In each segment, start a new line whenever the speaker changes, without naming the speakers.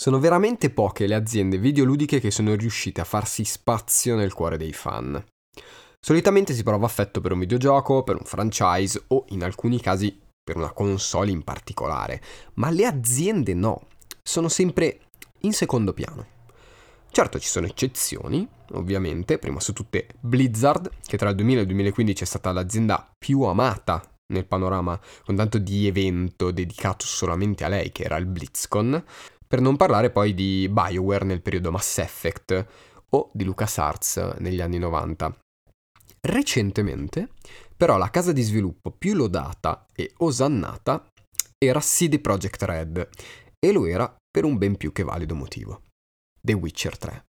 Sono veramente poche le aziende videoludiche che sono riuscite a farsi spazio nel cuore dei fan. Solitamente si prova affetto per un videogioco, per un franchise o in alcuni casi per una console in particolare, ma le aziende no, sono sempre in secondo piano. Certo ci sono eccezioni, ovviamente, prima su tutte Blizzard, che tra il 2000 e il 2015 è stata l'azienda più amata nel panorama con tanto di evento dedicato solamente a lei, che era il BlizzCon, per non parlare poi di BioWare nel periodo Mass Effect o di LucasArts negli anni 90. Recentemente, però, la casa di sviluppo più lodata e osannata era CD Projekt Red, e lo era per un ben più che valido motivo. The Witcher 3.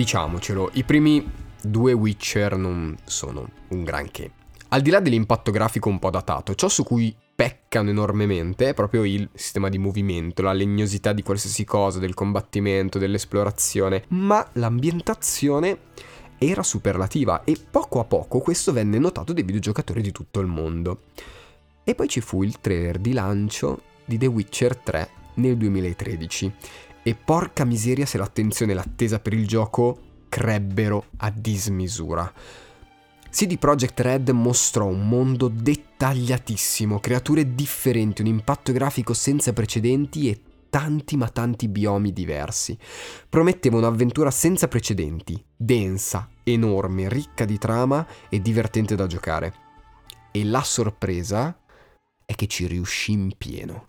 Diciamocelo, i primi due Witcher non sono un granché. Al di là dell'impatto grafico un po' datato, ciò su cui peccano enormemente è proprio il sistema di movimento, la legnosità di qualsiasi cosa, del combattimento, dell'esplorazione, ma l'ambientazione era superlativa e poco a poco questo venne notato dai videogiocatori di tutto il mondo. E poi ci fu il trailer di lancio di The Witcher 3 nel 2013 e porca miseria se l'attenzione e l'attesa per il gioco crebbero a dismisura. CD Projekt Red mostrò un mondo dettagliatissimo, creature differenti, un impatto grafico senza precedenti e tanti ma tanti biomi diversi. Prometteva un'avventura senza precedenti, densa, enorme, ricca di trama e divertente da giocare. E la sorpresa è che ci riuscì in pieno.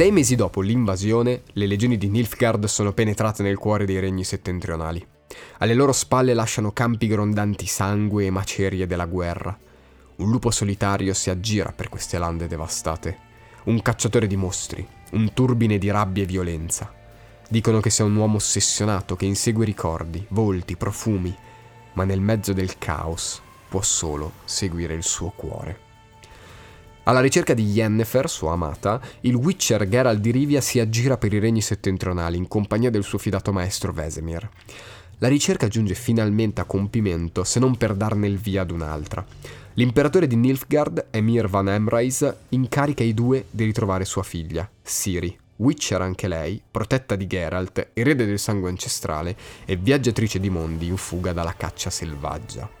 Sei mesi dopo l'invasione, le legioni di Nilfgaard sono penetrate nel cuore dei regni settentrionali. Alle loro spalle lasciano campi grondanti sangue e macerie della guerra. Un lupo solitario si aggira per queste lande devastate. Un cacciatore di mostri, un turbine di rabbia e violenza. Dicono che sia un uomo ossessionato che insegue ricordi, volti, profumi, ma nel mezzo del caos può solo seguire il suo cuore. Alla ricerca di Yennefer, sua amata, il Witcher Geralt di Rivia si aggira per i regni settentrionali in compagnia del suo fidato maestro Vesemir. La ricerca giunge finalmente a compimento, se non per darne il via ad un'altra. L'imperatore di Nilfgaard, Emir van Emrys, incarica i due di ritrovare sua figlia, Siri, Witcher anche lei, protetta di Geralt, erede del sangue ancestrale e viaggiatrice di mondi in fuga dalla caccia selvaggia.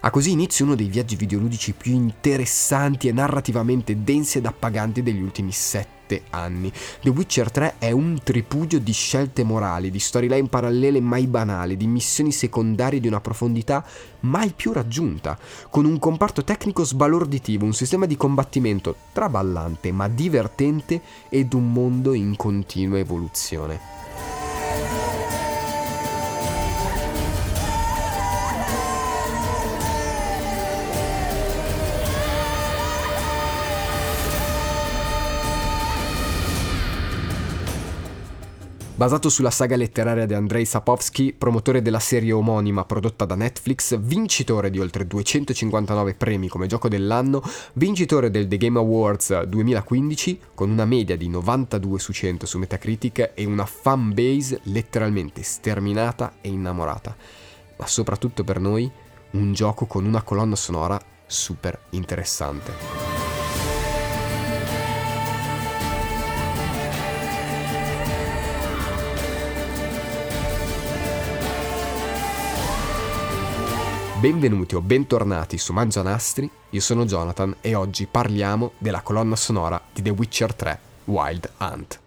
Ha così inizio uno dei viaggi videoludici più interessanti e narrativamente densi ed appaganti degli ultimi sette anni. The Witcher 3 è un tripudio di scelte morali, di storyline parallele mai banali, di missioni secondarie di una profondità mai più raggiunta, con un comparto tecnico sbalorditivo, un sistema di combattimento traballante ma divertente ed un mondo in continua evoluzione. Basato sulla saga letteraria di Andrei Sapowski, promotore della serie omonima prodotta da Netflix, vincitore di oltre 259 premi come gioco dell'anno, vincitore del The Game Awards 2015 con una media di 92 su 100 su Metacritic e una fanbase letteralmente sterminata e innamorata. Ma soprattutto per noi, un gioco con una colonna sonora super interessante. Benvenuti o bentornati su Mangianastri, io sono Jonathan e oggi parliamo della colonna sonora di The Witcher 3 Wild Hunt.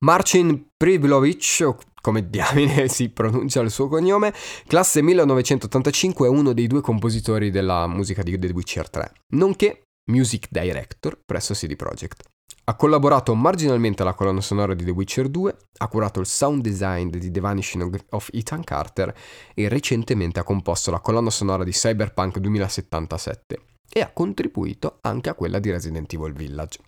Marcin Privlovic, o come diamine si pronuncia il suo cognome, classe 1985 è uno dei due compositori della musica di The Witcher 3, nonché music director presso CD Projekt. Ha collaborato marginalmente alla colonna sonora di The Witcher 2, ha curato il sound design di The Vanishing of Ethan Carter e recentemente ha composto la colonna sonora di Cyberpunk 2077 e ha contribuito anche a quella di Resident Evil Village.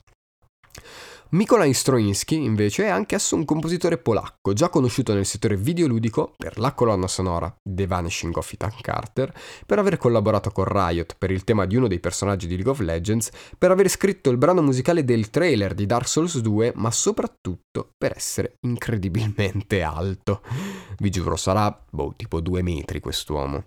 Mikolaj Stroinski, invece, è anch'esso un compositore polacco, già conosciuto nel settore videoludico per la colonna sonora The Vanishing of Ethan Carter, per aver collaborato con Riot per il tema di uno dei personaggi di League of Legends, per aver scritto il brano musicale del trailer di Dark Souls 2, ma soprattutto per essere incredibilmente alto. Vi giuro, sarà, boh, tipo due metri quest'uomo.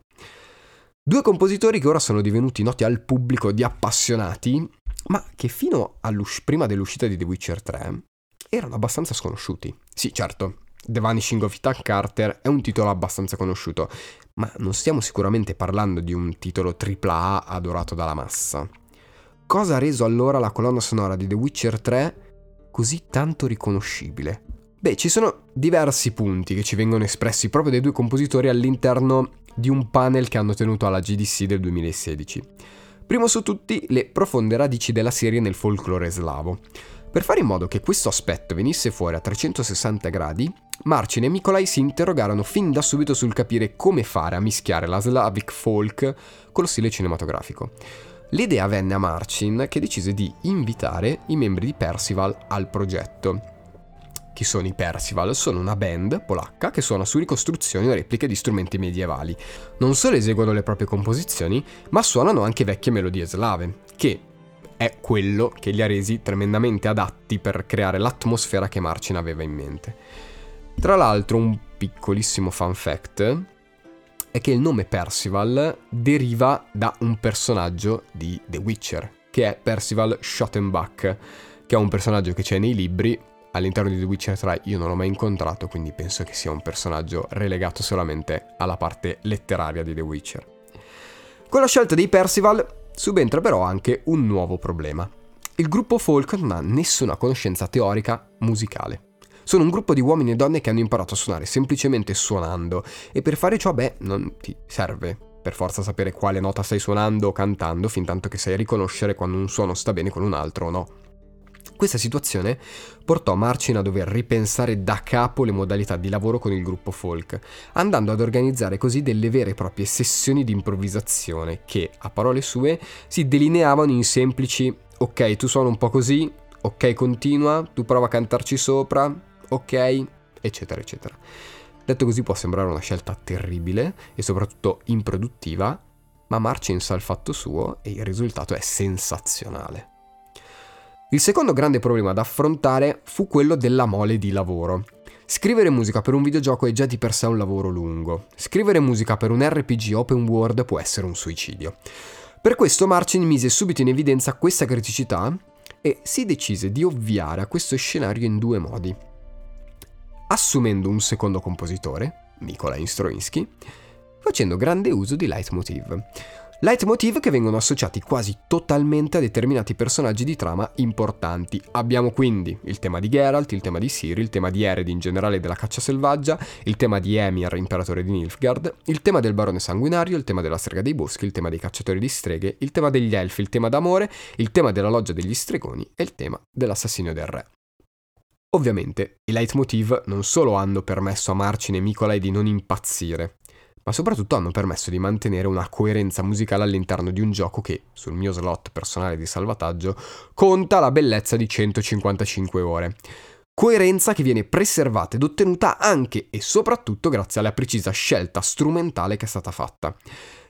Due compositori che ora sono divenuti noti al pubblico di appassionati ma che fino prima dell'uscita di The Witcher 3 erano abbastanza sconosciuti. Sì, certo, The Vanishing of Ethan Carter è un titolo abbastanza conosciuto, ma non stiamo sicuramente parlando di un titolo AAA adorato dalla massa. Cosa ha reso allora la colonna sonora di The Witcher 3 così tanto riconoscibile? Beh, ci sono diversi punti che ci vengono espressi proprio dai due compositori all'interno di un panel che hanno tenuto alla GDC del 2016. Primo su tutti le profonde radici della serie nel folklore slavo. Per fare in modo che questo aspetto venisse fuori a 360 gradi, Marcin e Nikolai si interrogarono fin da subito sul capire come fare a mischiare la Slavic folk con lo stile cinematografico. L'idea venne a Marcin che decise di invitare i membri di Percival al progetto chi sono i Percival? Sono una band polacca che suona su ricostruzioni o repliche di strumenti medievali. Non solo eseguono le proprie composizioni, ma suonano anche vecchie melodie slave, che è quello che li ha resi tremendamente adatti per creare l'atmosfera che Marcin aveva in mente. Tra l'altro, un piccolissimo fun fact è che il nome Percival deriva da un personaggio di The Witcher, che è Percival Schottenbach, che è un personaggio che c'è nei libri, all'interno di The Witcher 3 io non l'ho mai incontrato, quindi penso che sia un personaggio relegato solamente alla parte letteraria di The Witcher. Con la scelta dei Percival subentra però anche un nuovo problema. Il gruppo folk non ha nessuna conoscenza teorica musicale. Sono un gruppo di uomini e donne che hanno imparato a suonare semplicemente suonando e per fare ciò, beh, non ti serve per forza sapere quale nota stai suonando o cantando, fin tanto che sai riconoscere quando un suono sta bene con un altro o no. Questa situazione portò Marcin a dover ripensare da capo le modalità di lavoro con il gruppo folk, andando ad organizzare così delle vere e proprie sessioni di improvvisazione che, a parole sue, si delineavano in semplici ok, tu suoni un po' così, ok, continua, tu prova a cantarci sopra, ok, eccetera, eccetera. Detto così può sembrare una scelta terribile e soprattutto improduttiva, ma Marcin sa il fatto suo e il risultato è sensazionale. Il secondo grande problema da affrontare fu quello della mole di lavoro. Scrivere musica per un videogioco è già di per sé un lavoro lungo. Scrivere musica per un RPG open world può essere un suicidio. Per questo Marcin mise subito in evidenza questa criticità e si decise di ovviare a questo scenario in due modi. Assumendo un secondo compositore, Nikolai Stroinsky, facendo grande uso di leitmotiv. Leitmotiv che vengono associati quasi totalmente a determinati personaggi di trama importanti. Abbiamo quindi il tema di Geralt, il tema di Ciri, il tema di Ered in generale della caccia selvaggia, il tema di Emir, imperatore di Nilfgaard, il tema del barone sanguinario, il tema della strega dei boschi, il tema dei cacciatori di streghe, il tema degli elfi, il tema d'amore, il tema della loggia degli stregoni e il tema dell'assassinio del re. Ovviamente, i leitmotiv non solo hanno permesso a Marcin e Nicolai di non impazzire, ma soprattutto hanno permesso di mantenere una coerenza musicale all'interno di un gioco che, sul mio slot personale di salvataggio, conta la bellezza di 155 ore. Coerenza che viene preservata ed ottenuta anche e soprattutto grazie alla precisa scelta strumentale che è stata fatta.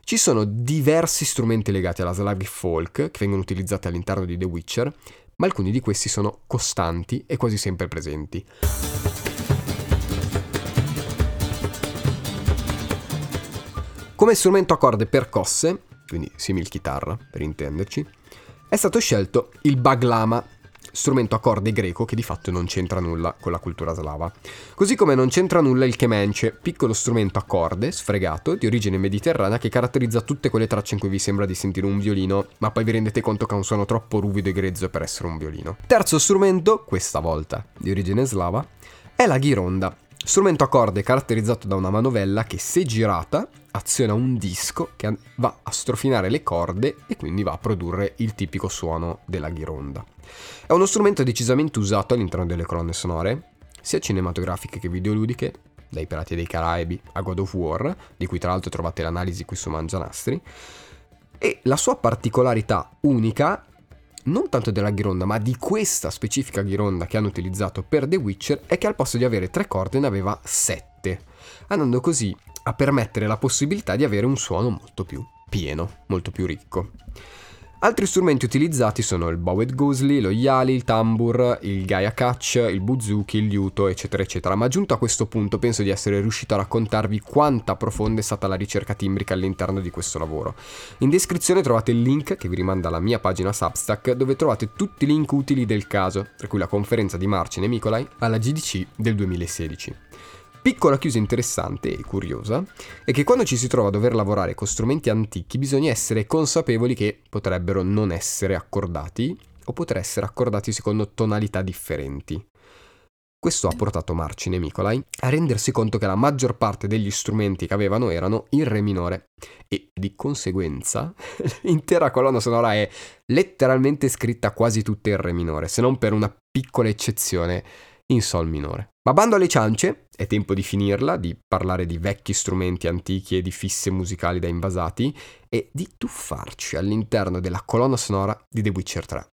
Ci sono diversi strumenti legati alla Slavic folk che vengono utilizzati all'interno di The Witcher, ma alcuni di questi sono costanti e quasi sempre presenti. Come strumento a corde percosse, quindi simil chitarra per intenderci, è stato scelto il baglama, strumento a corde greco che di fatto non c'entra nulla con la cultura slava. Così come non c'entra nulla il kemenche, piccolo strumento a corde, sfregato, di origine mediterranea che caratterizza tutte quelle tracce in cui vi sembra di sentire un violino, ma poi vi rendete conto che ha un suono troppo ruvido e grezzo per essere un violino. Terzo strumento, questa volta di origine slava, è la ghironda, strumento a corde caratterizzato da una manovella che se girata aziona un disco che va a strofinare le corde e quindi va a produrre il tipico suono della ghironda. È uno strumento decisamente usato all'interno delle colonne sonore, sia cinematografiche che videoludiche, dai Pirati dei Caraibi a God of War, di cui tra l'altro trovate l'analisi qui su Mangianastri, e la sua particolarità unica, non tanto della ghironda, ma di questa specifica ghironda che hanno utilizzato per The Witcher, è che al posto di avere tre corde ne aveva sette, andando così a permettere la possibilità di avere un suono molto più pieno, molto più ricco. Altri strumenti utilizzati sono il bowed gusli, lo yali, il tambur, il gaia catch, il buzuki, il liuto, eccetera, eccetera. Ma giunto a questo punto penso di essere riuscito a raccontarvi quanta profonda è stata la ricerca timbrica all'interno di questo lavoro. In descrizione trovate il link che vi rimanda alla mia pagina Substack dove trovate tutti i link utili del caso, tra cui la conferenza di Marcin e Nikolai alla GDC del 2016. Piccola chiusa interessante e curiosa è che quando ci si trova a dover lavorare con strumenti antichi bisogna essere consapevoli che potrebbero non essere accordati o poter essere accordati secondo tonalità differenti. Questo ha portato Marcin e Nicolai a rendersi conto che la maggior parte degli strumenti che avevano erano in re minore e di conseguenza l'intera colonna sonora è letteralmente scritta quasi tutta in re minore, se non per una piccola eccezione in sol minore. Ma bando alle ciance, è tempo di finirla, di parlare di vecchi strumenti antichi e di fisse musicali da invasati e di tuffarci all'interno della colonna sonora di The Witcher 3.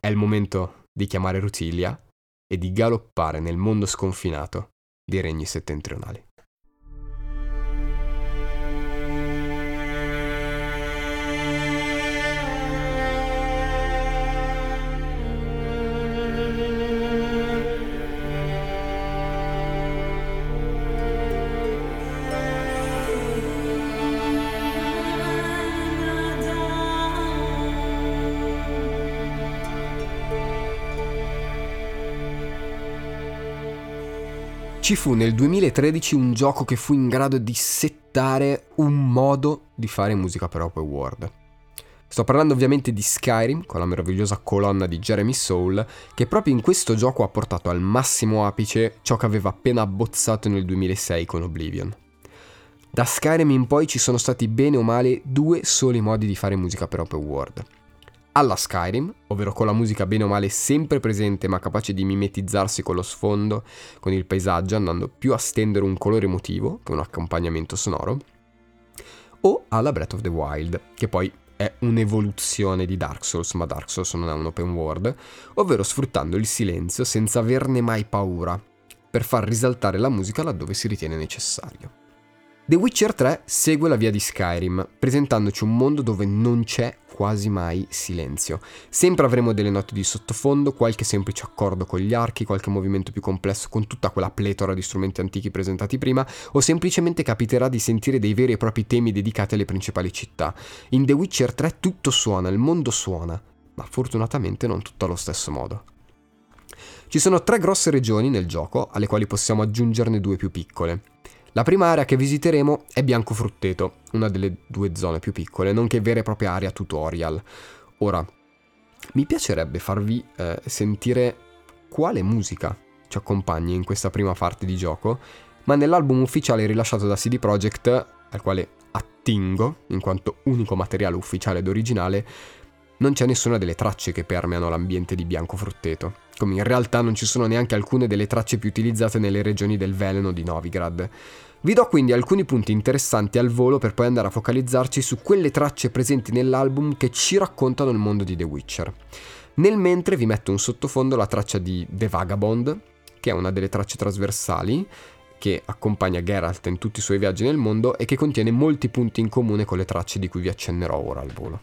È il momento di chiamare Rutilia e di galoppare nel mondo sconfinato dei regni settentrionali. Ci fu nel 2013 un gioco che fu in grado di settare un modo di fare musica per open world. Sto parlando ovviamente di Skyrim, con la meravigliosa colonna di Jeremy Soule, che proprio in questo gioco ha portato al massimo apice ciò che aveva appena abbozzato nel 2006 con Oblivion. Da Skyrim in poi ci sono stati bene o male due soli modi di fare musica per open world alla Skyrim, ovvero con la musica bene o male sempre presente ma capace di mimetizzarsi con lo sfondo, con il paesaggio, andando più a stendere un colore emotivo che un accompagnamento sonoro, o alla Breath of the Wild, che poi è un'evoluzione di Dark Souls, ma Dark Souls non è un open world, ovvero sfruttando il silenzio senza averne mai paura, per far risaltare la musica laddove si ritiene necessario. The Witcher 3 segue la via di Skyrim, presentandoci un mondo dove non c'è quasi mai silenzio. Sempre avremo delle note di sottofondo, qualche semplice accordo con gli archi, qualche movimento più complesso con tutta quella pletora di strumenti antichi presentati prima, o semplicemente capiterà di sentire dei veri e propri temi dedicati alle principali città. In The Witcher 3 tutto suona, il mondo suona, ma fortunatamente non tutto allo stesso modo. Ci sono tre grosse regioni nel gioco, alle quali possiamo aggiungerne due più piccole. La prima area che visiteremo è Biancofrutteto, una delle due zone più piccole, nonché vera e propria area tutorial. Ora, mi piacerebbe farvi eh, sentire quale musica ci accompagni in questa prima parte di gioco, ma nell'album ufficiale rilasciato da CD Projekt, al quale attingo in quanto unico materiale ufficiale ed originale, non c'è nessuna delle tracce che permeano l'ambiente di Biancofrutteto, come in realtà non ci sono neanche alcune delle tracce più utilizzate nelle regioni del Veleno di Novigrad. Vi do quindi alcuni punti interessanti al volo per poi andare a focalizzarci su quelle tracce presenti nell'album che ci raccontano il mondo di The Witcher. Nel mentre vi metto un sottofondo la traccia di The Vagabond, che è una delle tracce trasversali che accompagna Geralt in tutti i suoi viaggi nel mondo e che contiene molti punti in comune con le tracce di cui vi accennerò ora al volo.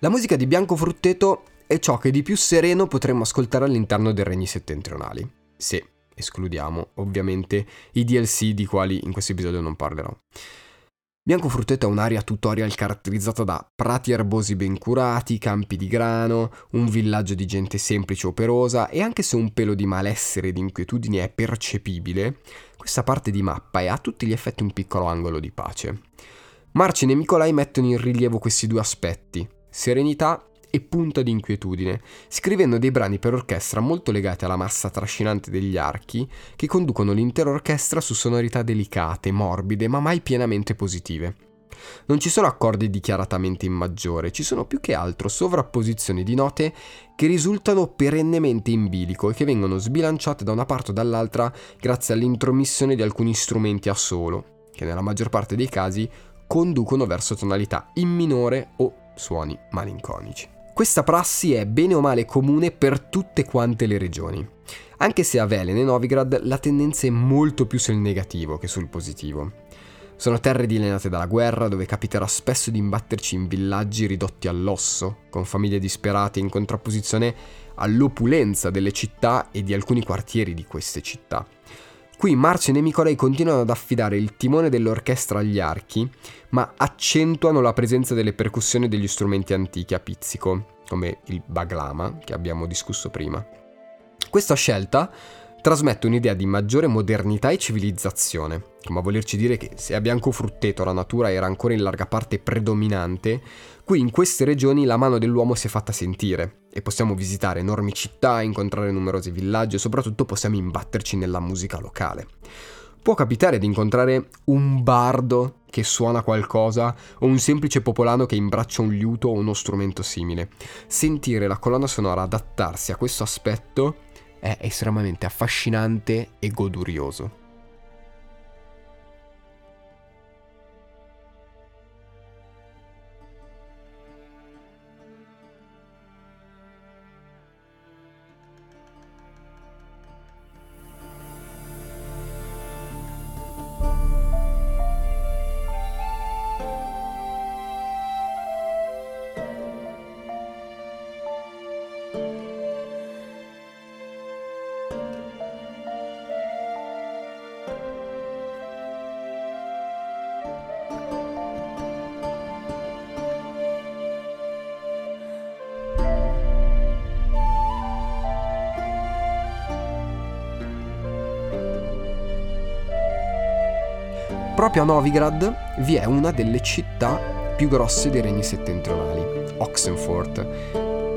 La musica di Bianco Frutteto è ciò che di più sereno potremmo ascoltare all'interno dei regni settentrionali, se escludiamo ovviamente i DLC di quali in questo episodio non parlerò. Bianco Frutteto è un'area tutorial caratterizzata da prati erbosi ben curati, campi di grano, un villaggio di gente semplice e operosa e anche se un pelo di malessere e di inquietudine è percepibile, questa parte di mappa è a tutti gli effetti un piccolo angolo di pace. Marcin e Nicolai mettono in rilievo questi due aspetti, serenità e punta di inquietudine, scrivendo dei brani per orchestra molto legati alla massa trascinante degli archi che conducono l'intera orchestra su sonorità delicate, morbide, ma mai pienamente positive. Non ci sono accordi dichiaratamente in maggiore, ci sono più che altro sovrapposizioni di note che risultano perennemente in bilico e che vengono sbilanciate da una parte o dall'altra grazie all'intromissione di alcuni strumenti a solo, che nella maggior parte dei casi conducono verso tonalità in minore o suoni malinconici. Questa prassi è bene o male comune per tutte quante le regioni, anche se a Velen e Novigrad la tendenza è molto più sul negativo che sul positivo. Sono terre dilenate dalla guerra dove capiterà spesso di imbatterci in villaggi ridotti all'osso, con famiglie disperate in contrapposizione all'opulenza delle città e di alcuni quartieri di queste città. Qui Marcin e Nicolai continuano ad affidare il timone dell'orchestra agli archi, ma accentuano la presenza delle percussioni degli strumenti antichi a pizzico, come il baglama che abbiamo discusso prima. Questa scelta trasmette un'idea di maggiore modernità e civilizzazione, come a volerci dire che se a Biancofrutteto la natura era ancora in larga parte predominante, qui in queste regioni la mano dell'uomo si è fatta sentire e possiamo visitare enormi città, incontrare numerosi villaggi e soprattutto possiamo imbatterci nella musica locale. Può capitare di incontrare un bardo che suona qualcosa o un semplice popolano che imbraccia un liuto o uno strumento simile. Sentire la colonna sonora adattarsi a questo aspetto è estremamente affascinante e godurioso. Proprio a Novigrad vi è una delle città più grosse dei regni settentrionali, Oxenfurt,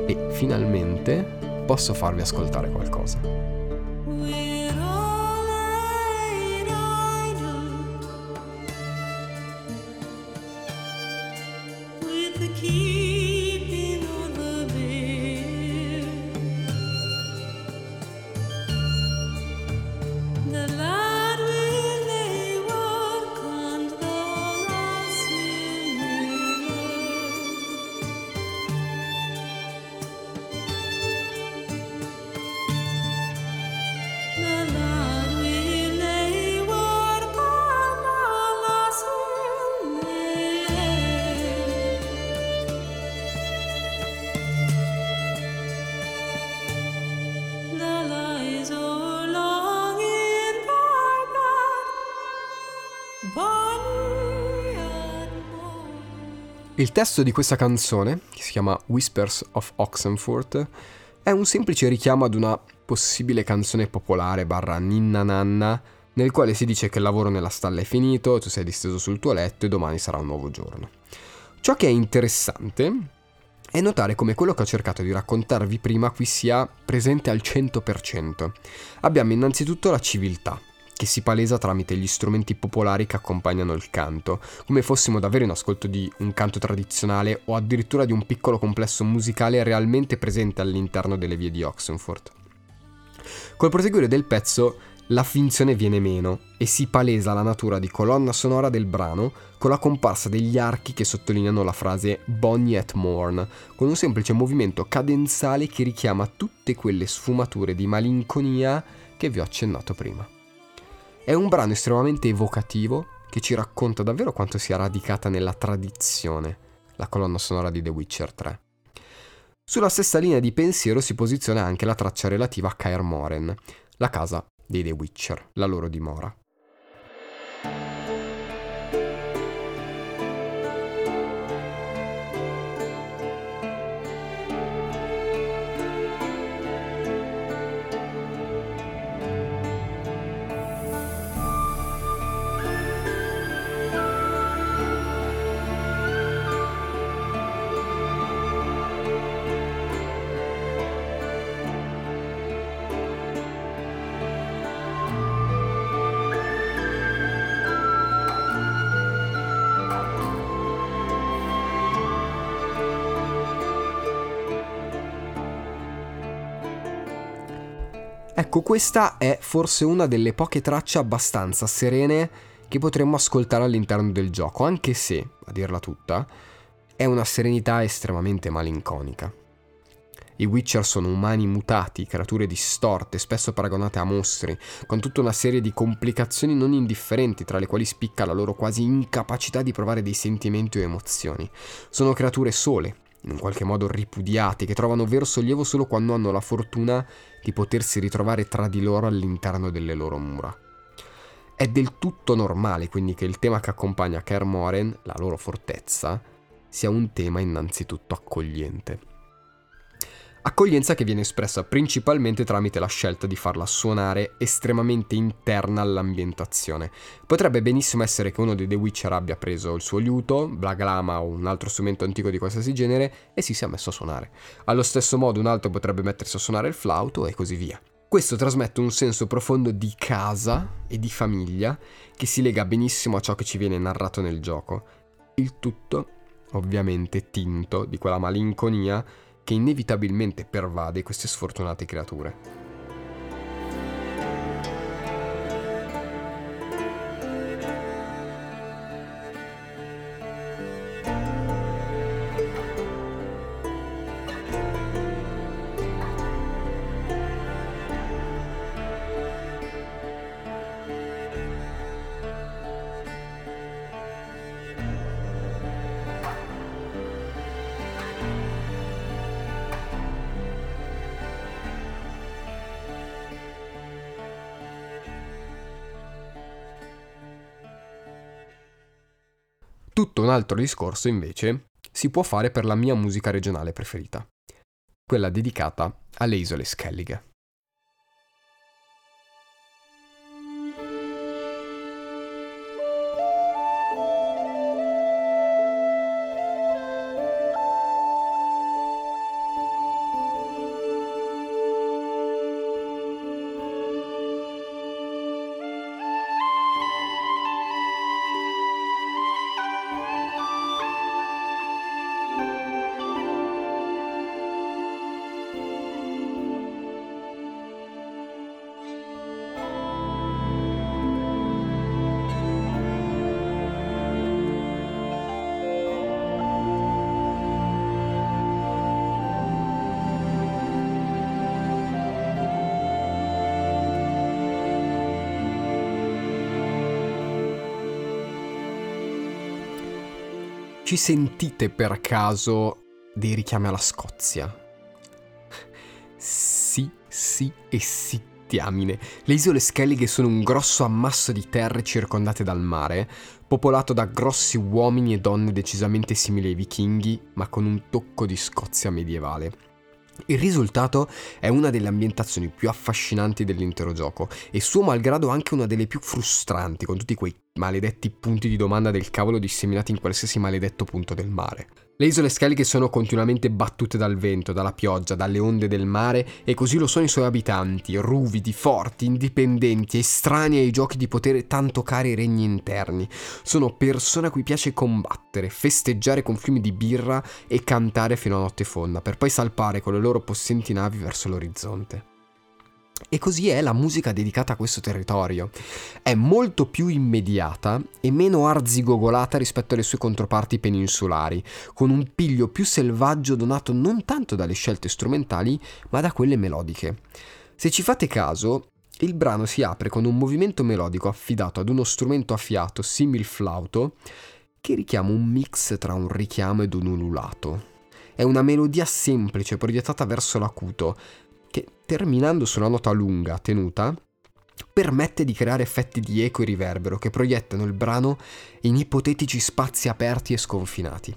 e finalmente posso farvi ascoltare qualcosa. Il testo di questa canzone, che si chiama Whispers of Oxenfurt, è un semplice richiamo ad una possibile canzone popolare barra ninna nanna, nel quale si dice che il lavoro nella stalla è finito, tu sei disteso sul tuo letto e domani sarà un nuovo giorno. Ciò che è interessante è notare come quello che ho cercato di raccontarvi prima qui sia presente al 100%. Abbiamo innanzitutto la civiltà, che si palesa tramite gli strumenti popolari che accompagnano il canto, come fossimo davvero in ascolto di un canto tradizionale o addirittura di un piccolo complesso musicale realmente presente all'interno delle vie di Oxenford. Col proseguire del pezzo la finzione viene meno e si palesa la natura di colonna sonora del brano con la comparsa degli archi che sottolineano la frase Bonnie at Morn, con un semplice movimento cadenzale che richiama tutte quelle sfumature di malinconia che vi ho accennato prima. È un brano estremamente evocativo che ci racconta davvero quanto sia radicata nella tradizione la colonna sonora di The Witcher 3. Sulla stessa linea di pensiero si posiziona anche la traccia relativa a Kaer Moren, la casa dei The Witcher, la loro dimora. Ecco, questa è forse una delle poche tracce abbastanza serene che potremmo ascoltare all'interno del gioco, anche se, a dirla tutta, è una serenità estremamente malinconica. I Witcher sono umani mutati, creature distorte, spesso paragonate a mostri, con tutta una serie di complicazioni non indifferenti, tra le quali spicca la loro quasi incapacità di provare dei sentimenti o emozioni. Sono creature sole, in un qualche modo ripudiati, che trovano vero sollievo solo quando hanno la fortuna di potersi ritrovare tra di loro all'interno delle loro mura. È del tutto normale quindi che il tema che accompagna Kermoren, la loro fortezza, sia un tema innanzitutto accogliente. Accoglienza che viene espressa principalmente tramite la scelta di farla suonare estremamente interna all'ambientazione. Potrebbe benissimo essere che uno dei The Witcher abbia preso il suo liuto, Blaglama o un altro strumento antico di qualsiasi genere e si sia messo a suonare. Allo stesso modo un altro potrebbe mettersi a suonare il flauto e così via. Questo trasmette un senso profondo di casa e di famiglia che si lega benissimo a ciò che ci viene narrato nel gioco. Il tutto, ovviamente, tinto di quella malinconia che inevitabilmente pervade queste sfortunate creature. Tutto un altro discorso invece si può fare per la mia musica regionale preferita, quella dedicata alle isole Skellige. Ci sentite per caso dei richiami alla Scozia? Sì, sì e sì, diamine. Le isole Skellige sono un grosso ammasso di terre circondate dal mare, popolato da grossi uomini e donne decisamente simili ai vichinghi, ma con un tocco di Scozia medievale. Il risultato è una delle ambientazioni più affascinanti dell'intero gioco e suo malgrado anche una delle più frustranti, con tutti quei maledetti punti di domanda del cavolo disseminati in qualsiasi maledetto punto del mare. Le isole scheliche sono continuamente battute dal vento, dalla pioggia, dalle onde del mare e così lo sono i suoi abitanti, ruvidi, forti, indipendenti, estranei ai giochi di potere tanto cari ai regni interni. Sono persone a cui piace combattere, festeggiare con fiumi di birra e cantare fino a notte fonda, per poi salpare con le loro possenti navi verso l'orizzonte. E così è la musica dedicata a questo territorio. È molto più immediata e meno arzigogolata rispetto alle sue controparti peninsulari, con un piglio più selvaggio donato non tanto dalle scelte strumentali, ma da quelle melodiche. Se ci fate caso, il brano si apre con un movimento melodico affidato ad uno strumento a fiato simil flauto che richiama un mix tra un richiamo ed un ululato. È una melodia semplice proiettata verso l'acuto, terminando su una nota lunga tenuta permette di creare effetti di eco e riverbero che proiettano il brano in ipotetici spazi aperti e sconfinati.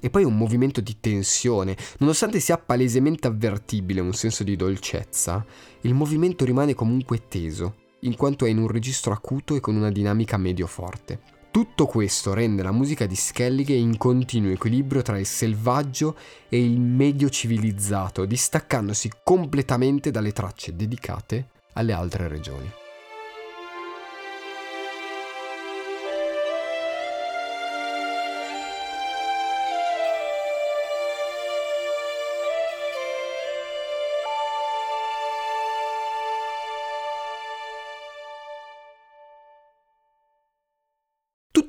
E poi un movimento di tensione, nonostante sia palesemente avvertibile un senso di dolcezza, il movimento rimane comunque teso, in quanto è in un registro acuto e con una dinamica medio forte. Tutto questo rende la musica di Skellige in continuo equilibrio tra il selvaggio e il medio civilizzato, distaccandosi completamente dalle tracce dedicate alle altre regioni.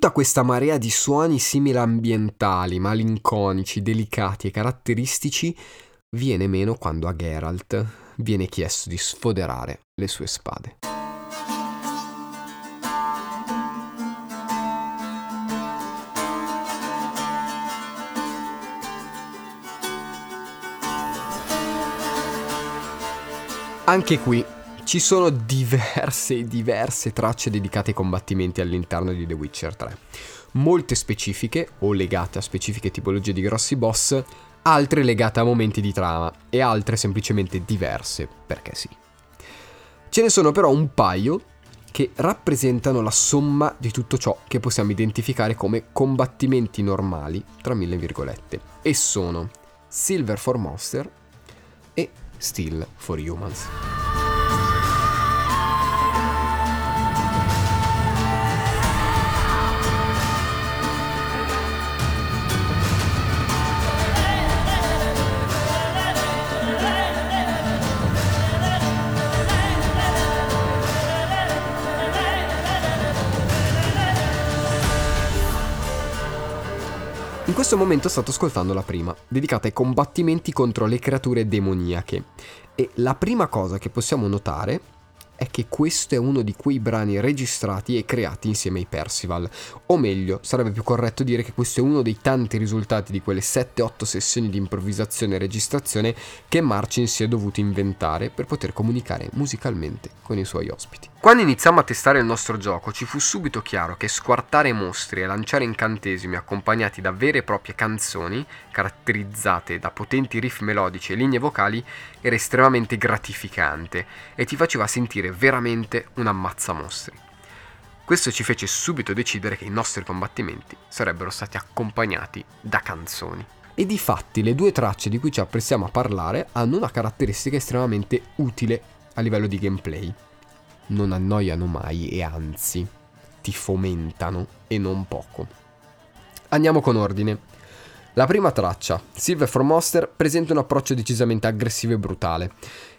Tutta questa marea di suoni simili ambientali, malinconici, delicati e caratteristici viene meno quando a Geralt viene chiesto di sfoderare le sue spade. Anche qui ci sono diverse diverse tracce dedicate ai combattimenti all'interno di The Witcher 3. Molte specifiche o legate a specifiche tipologie di grossi boss, altre legate a momenti di trama e altre semplicemente diverse, perché sì. Ce ne sono però un paio che rappresentano la somma di tutto ciò che possiamo identificare come combattimenti normali, tra mille virgolette, e sono Silver for Monster e Steel for Humans. Questo momento state ascoltando la prima, dedicata ai combattimenti contro le creature demoniache. E la prima cosa che possiamo notare è che questo è uno di quei brani registrati e creati insieme ai Percival. O meglio, sarebbe più corretto dire che questo è uno dei tanti risultati di quelle 7-8 sessioni di improvvisazione e registrazione che Marcin si è dovuto inventare per poter comunicare musicalmente con i suoi ospiti. Quando iniziamo a testare il nostro gioco ci fu subito chiaro che squartare mostri e lanciare incantesimi accompagnati da vere e proprie canzoni, caratterizzate da potenti riff melodici e linee vocali, era estremamente gratificante e ti faceva sentire veramente un ammazza mostri. Questo ci fece subito decidere che i nostri combattimenti sarebbero stati accompagnati da canzoni. E di fatti le due tracce di cui ci apprestiamo a parlare hanno una caratteristica estremamente utile a livello di gameplay non annoiano mai e anzi ti fomentano e non poco. Andiamo con ordine. La prima traccia, Silver for Monster, presenta un approccio decisamente aggressivo e brutale.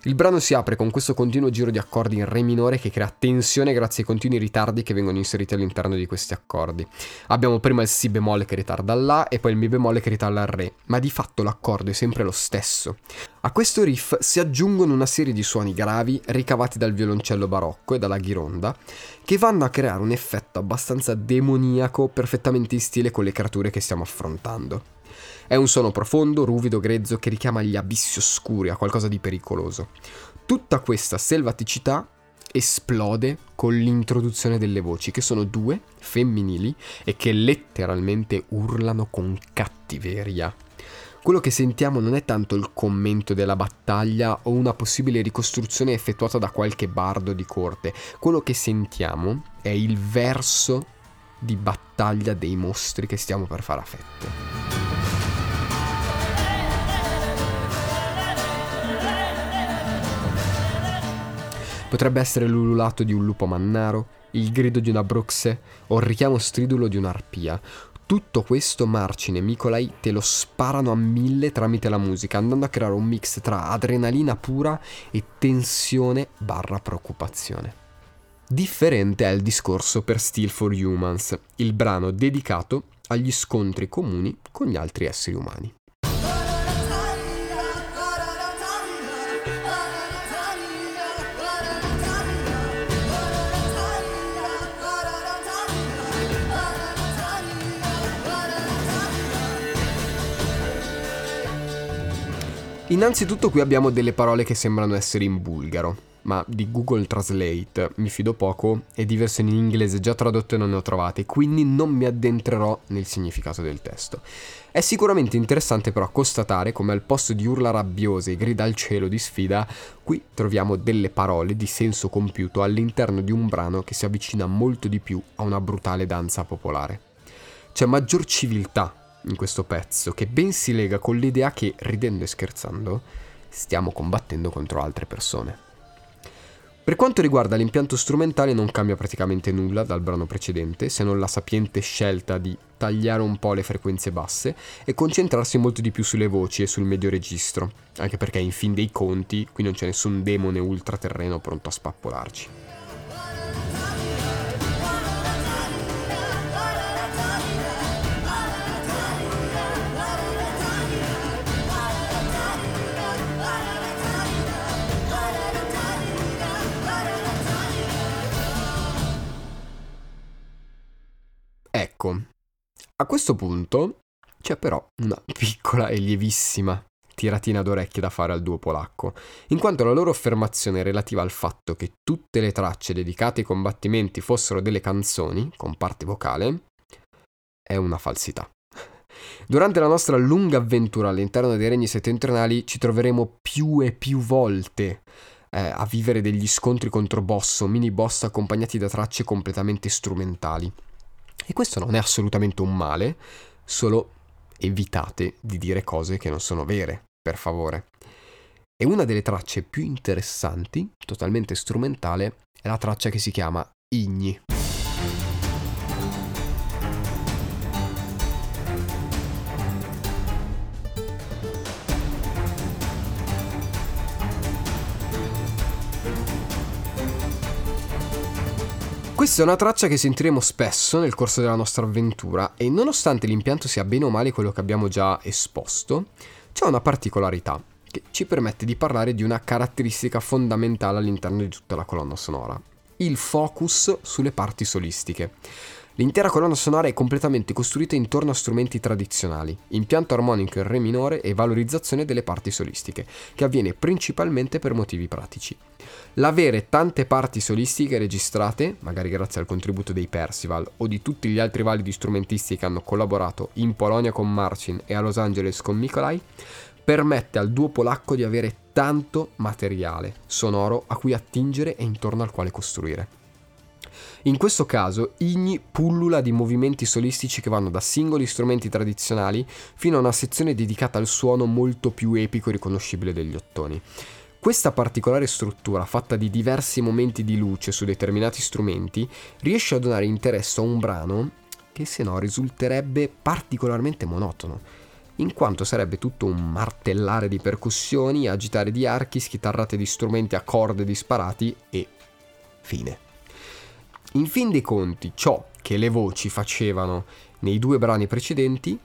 Il brano si apre con questo continuo giro di accordi in Re minore che crea tensione grazie ai continui ritardi che vengono inseriti all'interno di questi accordi. Abbiamo prima il Si bemolle che ritarda La e poi il Mi bemolle che ritarda il Re, ma di fatto l'accordo è sempre lo stesso. A questo riff si aggiungono una serie di suoni gravi ricavati dal violoncello barocco e dalla ghironda che vanno a creare un effetto abbastanza demoniaco perfettamente in stile con le creature che stiamo affrontando. È un suono profondo, ruvido, grezzo che richiama gli abissi oscuri, a qualcosa di pericoloso. Tutta questa selvaticità esplode con l'introduzione delle voci, che sono due, femminili, e che letteralmente urlano con cattiveria. Quello che sentiamo non è tanto il commento della battaglia o una possibile ricostruzione effettuata da qualche bardo di corte, quello che sentiamo è il verso di battaglia dei mostri che stiamo per fare a fette. Potrebbe essere l'ululato di un lupo mannaro, il grido di una bruxe o il richiamo stridulo di un'arpia. Tutto questo Marcin e Mikolai te lo sparano a mille tramite la musica, andando a creare un mix tra adrenalina pura e tensione barra preoccupazione. Differente è il discorso per Steel for Humans, il brano dedicato agli scontri comuni con gli altri esseri umani. Innanzitutto qui abbiamo delle parole che sembrano essere in bulgaro, ma di Google Translate mi fido poco e di versioni in inglese già tradotte non ne ho trovate, quindi non mi addentrerò nel significato del testo. È sicuramente interessante però constatare come al posto di urla rabbiose e grida al cielo di sfida, qui troviamo delle parole di senso compiuto all'interno di un brano che si avvicina molto di più a una brutale danza popolare. C'è maggior civiltà in questo pezzo che ben si lega con l'idea che, ridendo e scherzando, stiamo combattendo contro altre persone. Per quanto riguarda l'impianto strumentale non cambia praticamente nulla dal brano precedente, se non la sapiente scelta di tagliare un po' le frequenze basse e concentrarsi molto di più sulle voci e sul medio registro, anche perché in fin dei conti qui non c'è nessun demone ultraterreno pronto a spappolarci. Polacco. A questo punto c'è però una piccola e lievissima tiratina d'orecchie da fare al duo polacco, in quanto la loro affermazione relativa al fatto che tutte le tracce dedicate ai combattimenti fossero delle canzoni con parte vocale è una falsità. Durante la nostra lunga avventura all'interno dei regni settentrionali ci troveremo più e più volte eh, a vivere degli scontri contro boss o mini boss accompagnati da tracce completamente strumentali. E questo non è assolutamente un male, solo evitate di dire cose che non sono vere, per favore. E una delle tracce più interessanti, totalmente strumentale, è la traccia che si chiama Igni. Questa è una traccia che sentiremo spesso nel corso della nostra avventura e nonostante l'impianto sia bene o male quello che abbiamo già esposto, c'è una particolarità che ci permette di parlare di una caratteristica fondamentale all'interno di tutta la colonna sonora, il focus sulle parti solistiche. L'intera colonna sonora è completamente costruita intorno a strumenti tradizionali, impianto armonico in re minore e valorizzazione delle parti solistiche, che avviene principalmente per motivi pratici. L'avere tante parti solistiche registrate, magari grazie al contributo dei Percival o di tutti gli altri validi strumentisti che hanno collaborato in Polonia con Marcin e a Los Angeles con Nikolai, permette al duo polacco di avere tanto materiale sonoro a cui attingere e intorno al quale costruire. In questo caso Igni pullula di movimenti solistici che vanno da singoli strumenti tradizionali fino a una sezione dedicata al suono molto più epico e riconoscibile degli ottoni. Questa particolare struttura, fatta di diversi momenti di luce su determinati strumenti, riesce a donare interesse a un brano che se no risulterebbe particolarmente monotono, in quanto sarebbe tutto un martellare di percussioni, agitare di archi, schitarrate di strumenti a corde disparati e fine. In fin dei conti, ciò che le voci facevano nei due brani precedenti,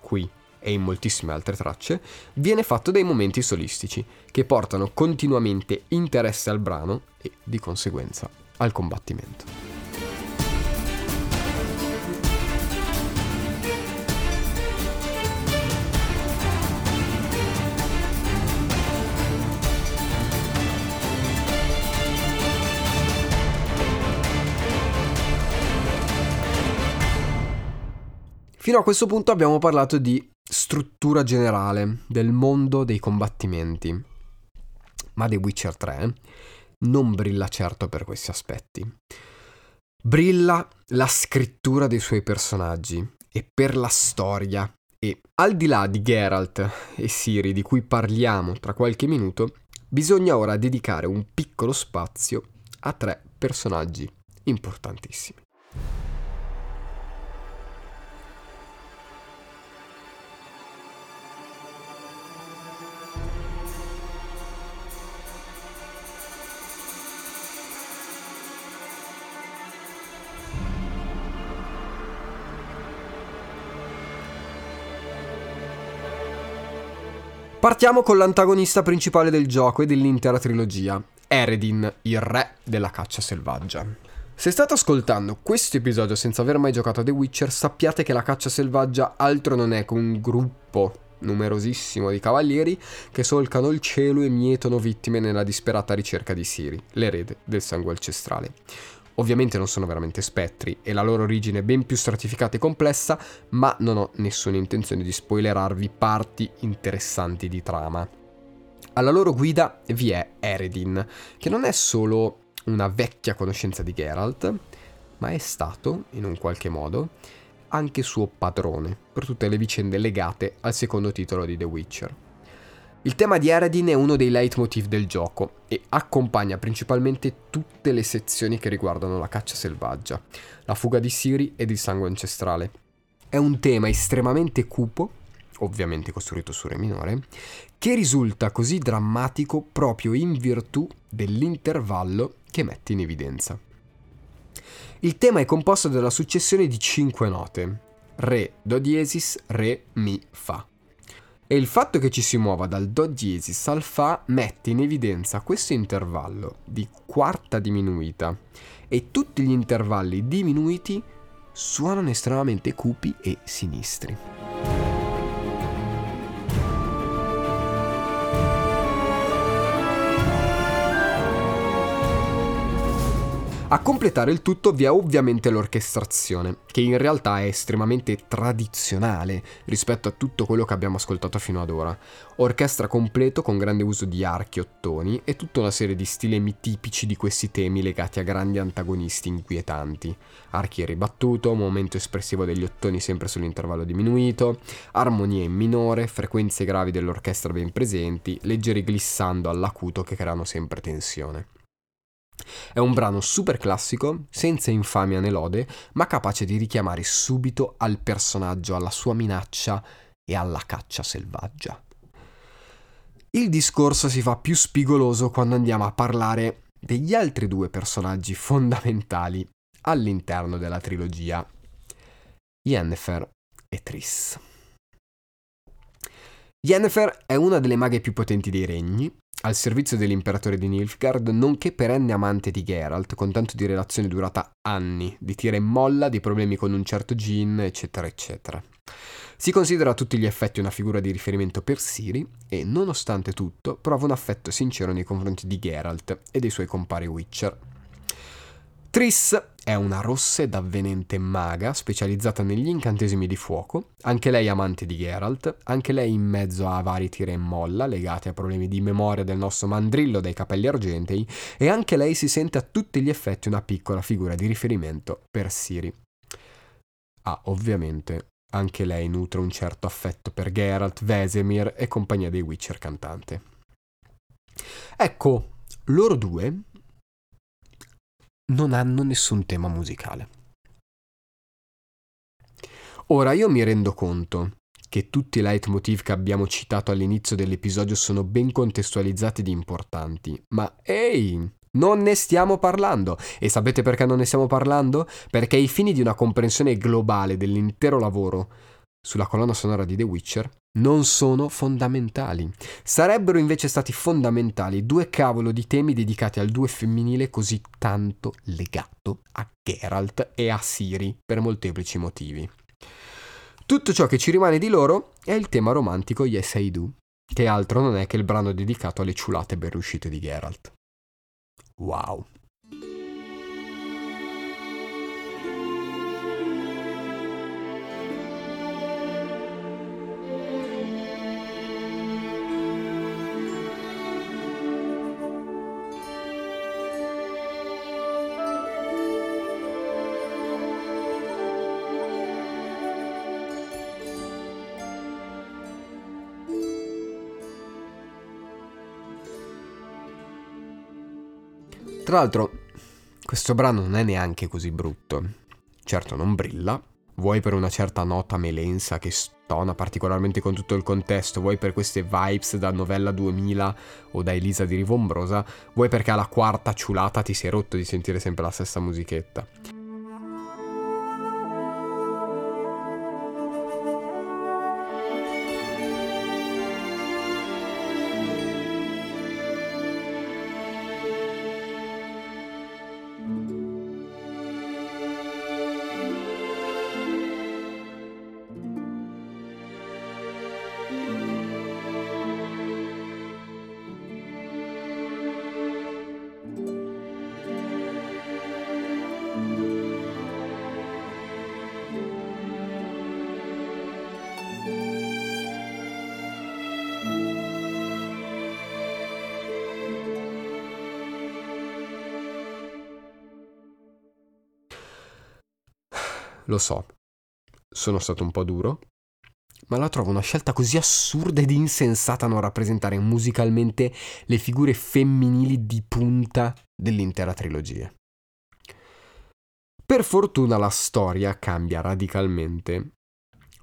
qui e in moltissime altre tracce, viene fatto dai momenti solistici, che portano continuamente interesse al brano e, di conseguenza, al combattimento. Fino a questo punto abbiamo parlato di struttura generale del mondo dei combattimenti. Ma The Witcher 3 non brilla certo per questi aspetti. Brilla la scrittura dei suoi personaggi e per la storia. E al di là di Geralt e Siri di cui parliamo tra qualche minuto, bisogna ora dedicare un piccolo spazio a tre personaggi importantissimi. Partiamo con l'antagonista principale del gioco e dell'intera trilogia, Eredin, il re della caccia selvaggia. Se state ascoltando questo episodio senza aver mai giocato a The Witcher, sappiate che la caccia selvaggia altro non è che un gruppo numerosissimo di cavalieri che solcano il cielo e mietono vittime nella disperata ricerca di Siri, l'erede del sangue ancestrale. Ovviamente non sono veramente spettri e la loro origine è ben più stratificata e complessa, ma non ho nessuna intenzione di spoilerarvi parti interessanti di trama. Alla loro guida vi è Eredin, che non è solo una vecchia conoscenza di Geralt, ma è stato, in un qualche modo, anche suo padrone per tutte le vicende legate al secondo titolo di The Witcher. Il tema di Eredin è uno dei leitmotiv del gioco e accompagna principalmente tutte le sezioni che riguardano la caccia selvaggia, la fuga di Siri ed il sangue ancestrale. È un tema estremamente cupo, ovviamente costruito su Re minore, che risulta così drammatico proprio in virtù dell'intervallo che mette in evidenza. Il tema è composto dalla successione di cinque note: Re, Do diesis, Re, Mi, Fa e il fatto che ci si muova dal Do diesis al Fa mette in evidenza questo intervallo di quarta diminuita e tutti gli intervalli diminuiti suonano estremamente cupi e sinistri. A completare il tutto vi è ovviamente l'orchestrazione, che in realtà è estremamente tradizionale rispetto a tutto quello che abbiamo ascoltato fino ad ora. Orchestra completo con grande uso di archi ottoni e tutta una serie di stilemi tipici di questi temi legati a grandi antagonisti inquietanti. Archi ribattuto, momento espressivo degli ottoni sempre sull'intervallo diminuito, armonie in minore, frequenze gravi dell'orchestra ben presenti, leggeri glissando all'acuto che creano sempre tensione. È un brano super classico, senza infamia né lode, ma capace di richiamare subito al personaggio, alla sua minaccia e alla caccia selvaggia. Il discorso si fa più spigoloso quando andiamo a parlare degli altri due personaggi fondamentali all'interno della trilogia, Yennefer e Triss. Yennefer è una delle maghe più potenti dei regni, al servizio dell'imperatore di Nilfgaard, nonché perenne amante di Geralt, con tanto di relazione durata anni, di tira e molla, di problemi con un certo Gin, eccetera, eccetera. Si considera a tutti gli effetti una figura di riferimento per Siri e, nonostante tutto, prova un affetto sincero nei confronti di Geralt e dei suoi compari Witcher. Triss è una rossa ed avvenente maga specializzata negli incantesimi di fuoco, anche lei amante di Geralt, anche lei in mezzo a vari tira e molla legati a problemi di memoria del nostro mandrillo dai capelli argentei e anche lei si sente a tutti gli effetti una piccola figura di riferimento per Siri. Ah, ovviamente, anche lei nutre un certo affetto per Geralt, Vesemir e compagnia dei Witcher cantante. Ecco, loro due non hanno nessun tema musicale. Ora io mi rendo conto che tutti i leitmotiv che abbiamo citato all'inizio dell'episodio sono ben contestualizzati ed importanti, ma ehi, non ne stiamo parlando. E sapete perché non ne stiamo parlando? Perché ai fini di una comprensione globale dell'intero lavoro sulla colonna sonora di The Witcher non sono fondamentali. Sarebbero invece stati fondamentali due cavolo di temi dedicati al due femminile così tanto legato a Geralt e a Siri per molteplici motivi. Tutto ciò che ci rimane di loro è il tema romantico Yes I Do, che altro non è che il brano dedicato alle ciulate ben riuscite di Geralt. Wow. Tra l'altro, questo brano non è neanche così brutto. Certo, non brilla, vuoi per una certa nota melensa che stona particolarmente con tutto il contesto, vuoi per queste vibes da novella 2000 o da Elisa di Rivombrosa, vuoi perché alla quarta ciulata ti sei rotto di sentire sempre la stessa musichetta. Lo so, sono stato un po' duro, ma la trovo una scelta così assurda ed insensata a non rappresentare musicalmente le figure femminili di punta dell'intera trilogia. Per fortuna la storia cambia radicalmente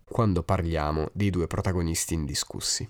quando parliamo dei due protagonisti indiscussi.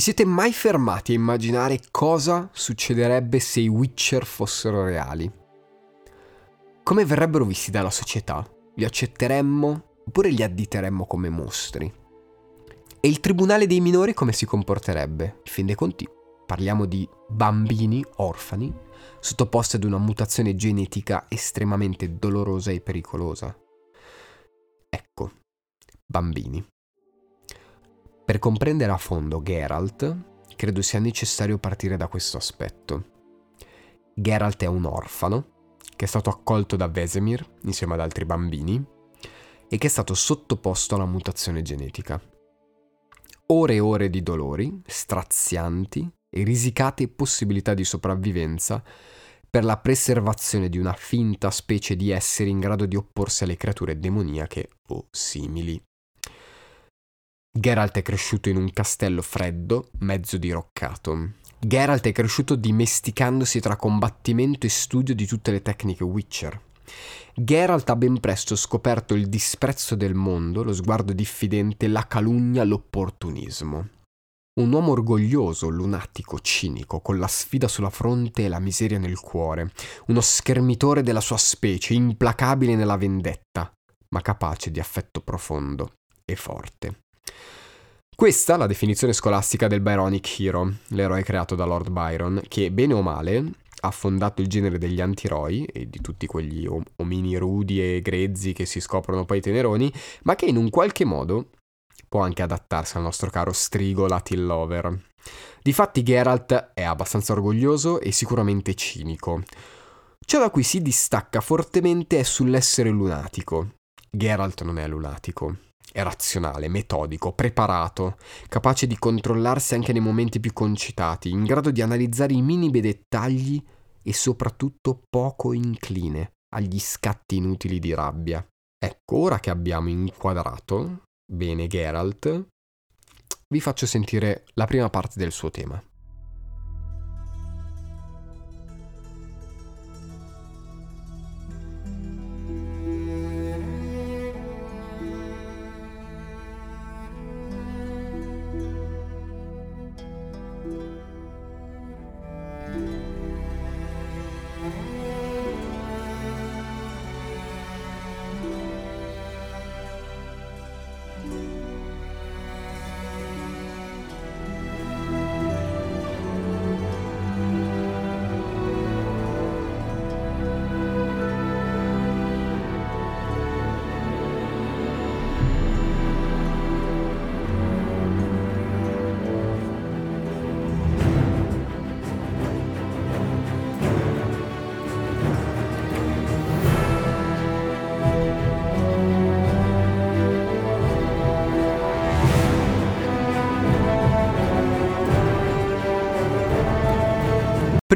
Vi siete mai fermati a immaginare cosa succederebbe se i Witcher fossero reali? Come verrebbero visti dalla società? Li accetteremmo oppure li additeremmo come mostri? E il tribunale dei minori come si comporterebbe? In fin dei conti parliamo di bambini orfani sottoposti ad una mutazione genetica estremamente dolorosa e pericolosa. Ecco, bambini. Per comprendere a fondo Geralt, credo sia necessario partire da questo aspetto. Geralt è un orfano che è stato accolto da Vesemir insieme ad altri bambini e che è stato sottoposto alla mutazione genetica. Ore e ore di dolori, strazianti e risicate possibilità di sopravvivenza per la preservazione di una finta specie di esseri in grado di opporsi alle creature demoniache o simili. Geralt è cresciuto in un castello freddo, mezzo diroccato. Geralt è cresciuto dimesticandosi tra combattimento e studio di tutte le tecniche Witcher. Geralt ha ben presto scoperto il disprezzo del mondo, lo sguardo diffidente, la calunnia, l'opportunismo. Un uomo orgoglioso, lunatico, cinico, con la sfida sulla fronte e la miseria nel cuore, uno schermitore della sua specie, implacabile nella vendetta, ma capace di affetto profondo e forte. Questa è la definizione scolastica del Byronic Hero, l'eroe creato da Lord Byron, che bene o male ha fondato il genere degli antiroi e di tutti quegli omini rudi e grezzi che si scoprono poi teneroni, ma che in un qualche modo può anche adattarsi al nostro caro strigo Latin Lover. Difatti Geralt è abbastanza orgoglioso e sicuramente cinico. Ciò da cui si distacca fortemente è sull'essere lunatico. Geralt non è lunatico, è razionale, metodico, preparato, capace di controllarsi anche nei momenti più concitati, in grado di analizzare i minimi dettagli e soprattutto poco incline agli scatti inutili di rabbia. Ecco, ora che abbiamo inquadrato bene Geralt, vi faccio sentire la prima parte del suo tema.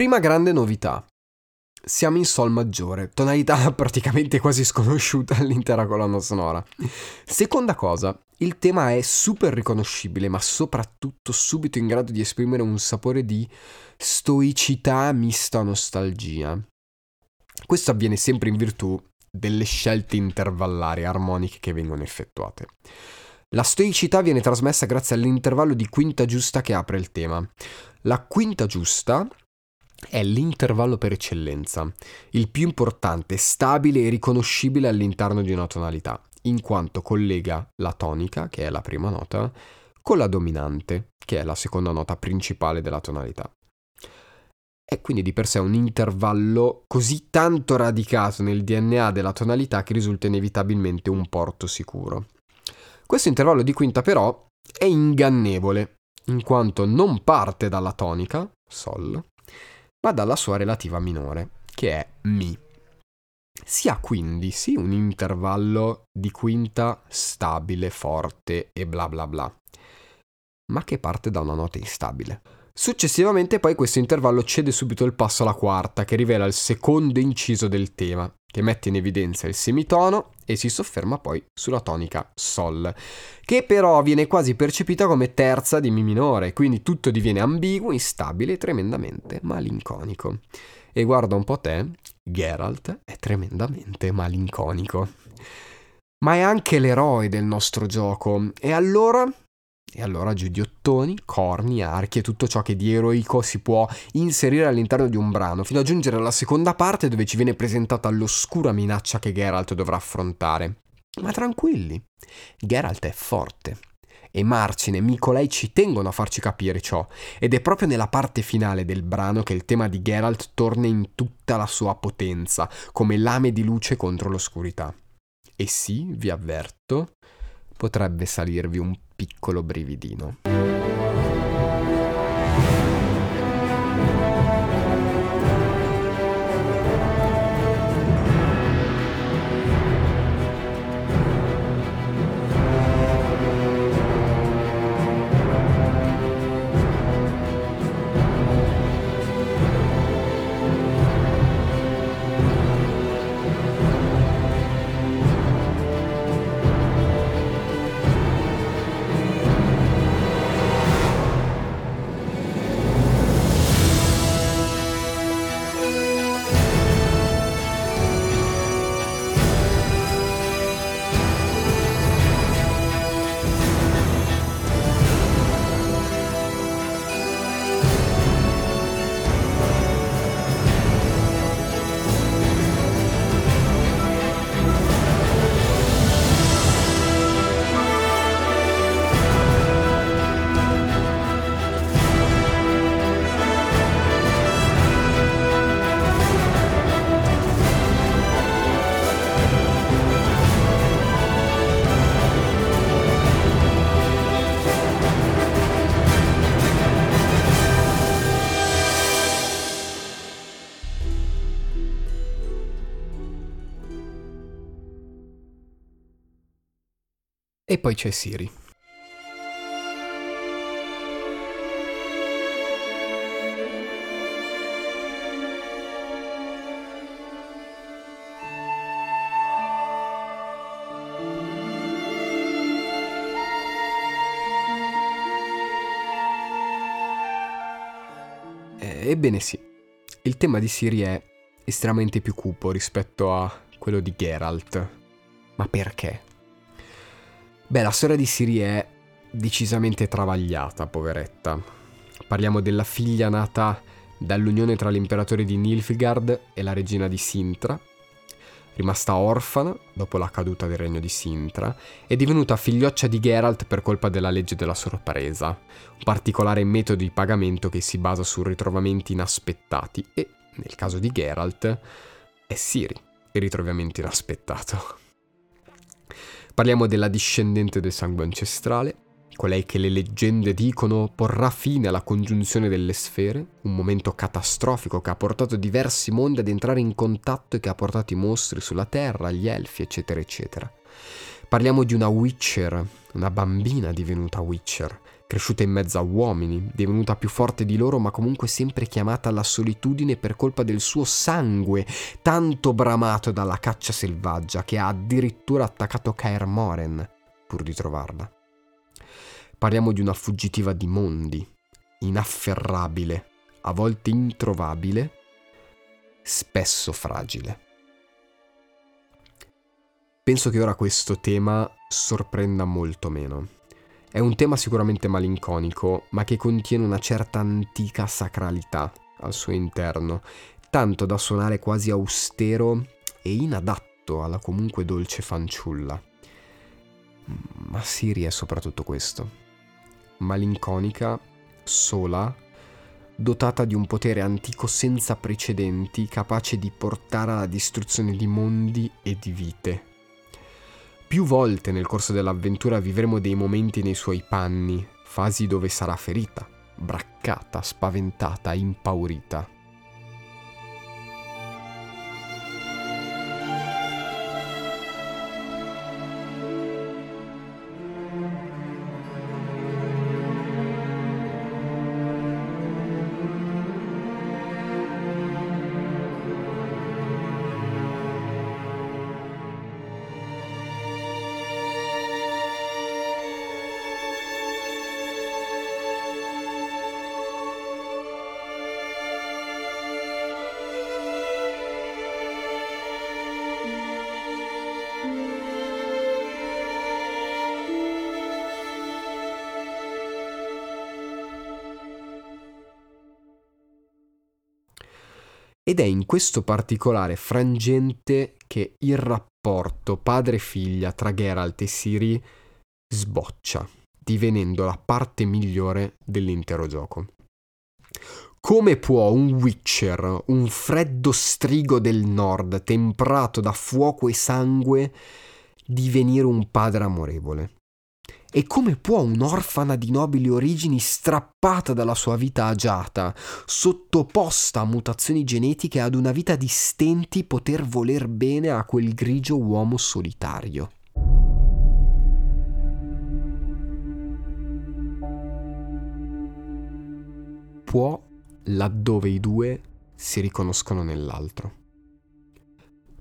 Prima grande novità. Siamo in Sol maggiore, tonalità praticamente quasi sconosciuta all'intera colonna sonora. Seconda cosa, il tema è super riconoscibile, ma soprattutto subito in grado di esprimere un sapore di stoicità mista nostalgia. Questo avviene sempre in virtù delle scelte intervallari armoniche che vengono effettuate. La stoicità viene trasmessa grazie all'intervallo di quinta giusta che apre il tema. La quinta giusta è l'intervallo per eccellenza, il più importante, stabile e riconoscibile all'interno di una tonalità, in quanto collega la tonica, che è la prima nota, con la dominante, che è la seconda nota principale della tonalità. È quindi di per sé un intervallo così tanto radicato nel DNA della tonalità che risulta inevitabilmente un porto sicuro. Questo intervallo di quinta però è ingannevole, in quanto non parte dalla tonica, Sol, ma dalla sua relativa minore, che è Mi. Si ha quindi sì un intervallo di quinta stabile, forte e bla bla bla, ma che parte da una nota instabile. Successivamente poi questo intervallo cede subito il passo alla quarta, che rivela il secondo inciso del tema, che mette in evidenza il semitono e si sofferma poi sulla tonica Sol, che però viene quasi percepita come terza di Mi minore, quindi tutto diviene ambiguo, instabile e tremendamente malinconico. E guarda un po' te, Geralt è tremendamente malinconico. Ma è anche l'eroe del nostro gioco, e allora E allora giù di ottoni, corni, archi e tutto ciò che di eroico si può inserire all'interno di un brano, fino a giungere alla seconda parte dove ci viene presentata l'oscura minaccia che Geralt dovrà affrontare. Ma tranquilli, Geralt è forte. E Marcin e Mikolai ci tengono a farci capire ciò, ed è proprio nella parte finale del brano che il tema di Geralt torna in tutta la sua potenza, come lame di luce contro l'oscurità. E sì, vi avverto, potrebbe salirvi un piccolo brividino. Poi c'è Siri. Eh, ebbene sì, il tema di Siri è estremamente più cupo rispetto a quello di Geralt. Ma perché? Beh, la storia di Siri è decisamente travagliata, poveretta. Parliamo della figlia nata dall'unione tra l'imperatore di Nilfgaard e la regina di Sintra, rimasta orfana dopo la caduta del regno di Sintra, è divenuta figlioccia di Geralt per colpa della legge della sorpresa, un particolare metodo di pagamento che si basa su ritrovamenti inaspettati e, nel caso di Geralt, è Siri il ritrovamento inaspettato. Parliamo della discendente del sangue ancestrale, colei che le leggende dicono porrà fine alla congiunzione delle sfere, un momento catastrofico che ha portato diversi mondi ad entrare in contatto e che ha portato i mostri sulla Terra, gli elfi, eccetera, eccetera. Parliamo di una Witcher, una bambina divenuta Witcher, cresciuta in mezzo a uomini, divenuta più forte di loro ma comunque sempre chiamata alla solitudine per colpa del suo sangue, tanto bramato dalla caccia selvaggia che ha addirittura attaccato Kaer Moren pur di trovarla. Parliamo di una fuggitiva di mondi, inafferrabile, a volte introvabile, spesso fragile. Penso che ora questo tema sorprenda molto meno. È un tema sicuramente malinconico, ma che contiene una certa antica sacralità al suo interno, tanto da suonare quasi austero e inadatto alla comunque dolce fanciulla. Ma Siri è soprattutto questo. Malinconica, sola, dotata di un potere antico senza precedenti, capace di portare alla distruzione di mondi e di vite. Più volte nel corso dell'avventura vivremo dei momenti nei suoi panni, fasi dove sarà ferita, braccata, spaventata, impaurita. Ed è in questo particolare frangente che il rapporto padre-figlia tra Geralt e Siri sboccia, divenendo la parte migliore dell'intero gioco. Come può un Witcher, un freddo strigo del nord, temprato da fuoco e sangue, divenire un padre amorevole? E come può un'orfana di nobili origini strappata dalla sua vita agiata, sottoposta a mutazioni genetiche ad una vita di stenti, poter voler bene a quel grigio uomo solitario? Può laddove i due si riconoscono nell'altro.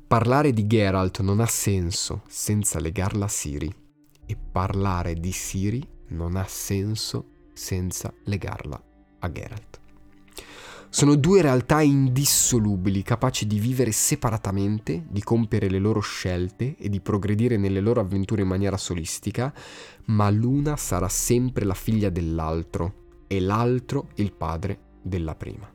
Parlare di Geralt non ha senso senza legarla a Siri e parlare di Siri non ha senso senza legarla a Geralt. Sono due realtà indissolubili, capaci di vivere separatamente, di compiere le loro scelte e di progredire nelle loro avventure in maniera solistica, ma l'una sarà sempre la figlia dell'altro e l'altro il padre della prima.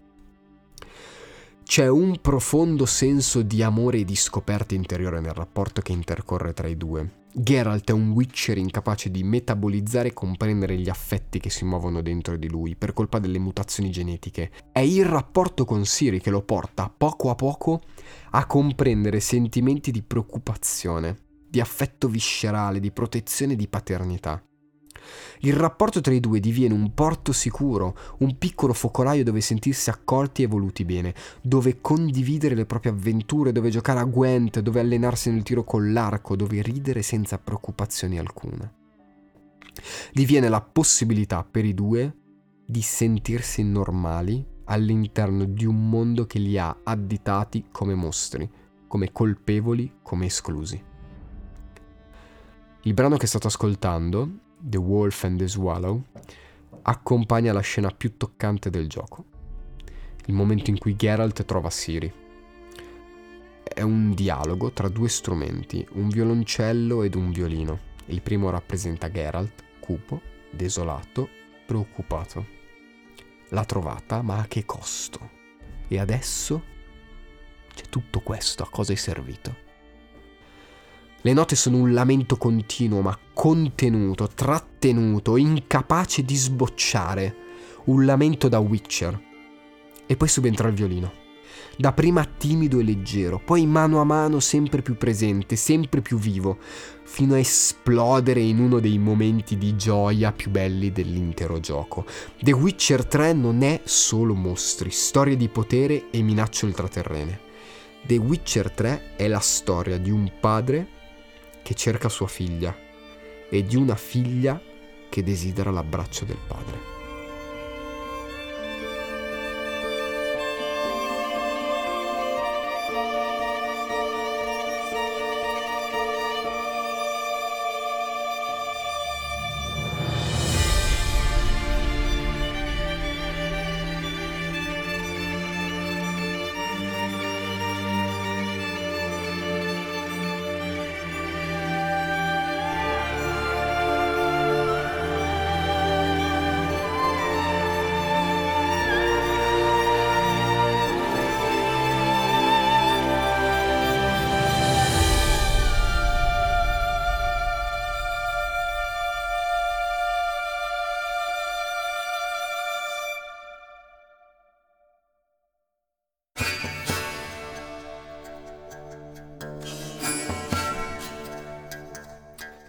C'è un profondo senso di amore e di scoperta interiore nel rapporto che intercorre tra i due, Geralt è un Witcher incapace di metabolizzare e comprendere gli affetti che si muovono dentro di lui per colpa delle mutazioni genetiche. È il rapporto con Siri che lo porta poco a poco a comprendere sentimenti di preoccupazione, di affetto viscerale, di protezione e di paternità. Il rapporto tra i due diviene un porto sicuro, un piccolo focolaio dove sentirsi accolti e voluti bene, dove condividere le proprie avventure, dove giocare a Gwent, dove allenarsi nel tiro con l'arco, dove ridere senza preoccupazioni alcune. Diviene la possibilità per i due di sentirsi normali all'interno di un mondo che li ha additati come mostri, come colpevoli, come esclusi. Il brano che state ascoltando The Wolf and the Swallow, accompagna la scena più toccante del gioco, il momento in cui Geralt trova Siri. È un dialogo tra due strumenti, un violoncello ed un violino. Il primo rappresenta Geralt, cupo, desolato, preoccupato. L'ha trovata, ma a che costo? E adesso c'è tutto questo, a cosa è servito? Le note sono un lamento continuo, ma contenuto, trattenuto, incapace di sbocciare. Un lamento da Witcher. E poi subentra il violino. Da prima timido e leggero, poi mano a mano sempre più presente, sempre più vivo, fino a esplodere in uno dei momenti di gioia più belli dell'intero gioco. The Witcher 3 non è solo mostri, storie di potere e minacce ultraterrene. The Witcher 3 è la storia di un padre che cerca sua figlia e di una figlia che desidera l'abbraccio del padre.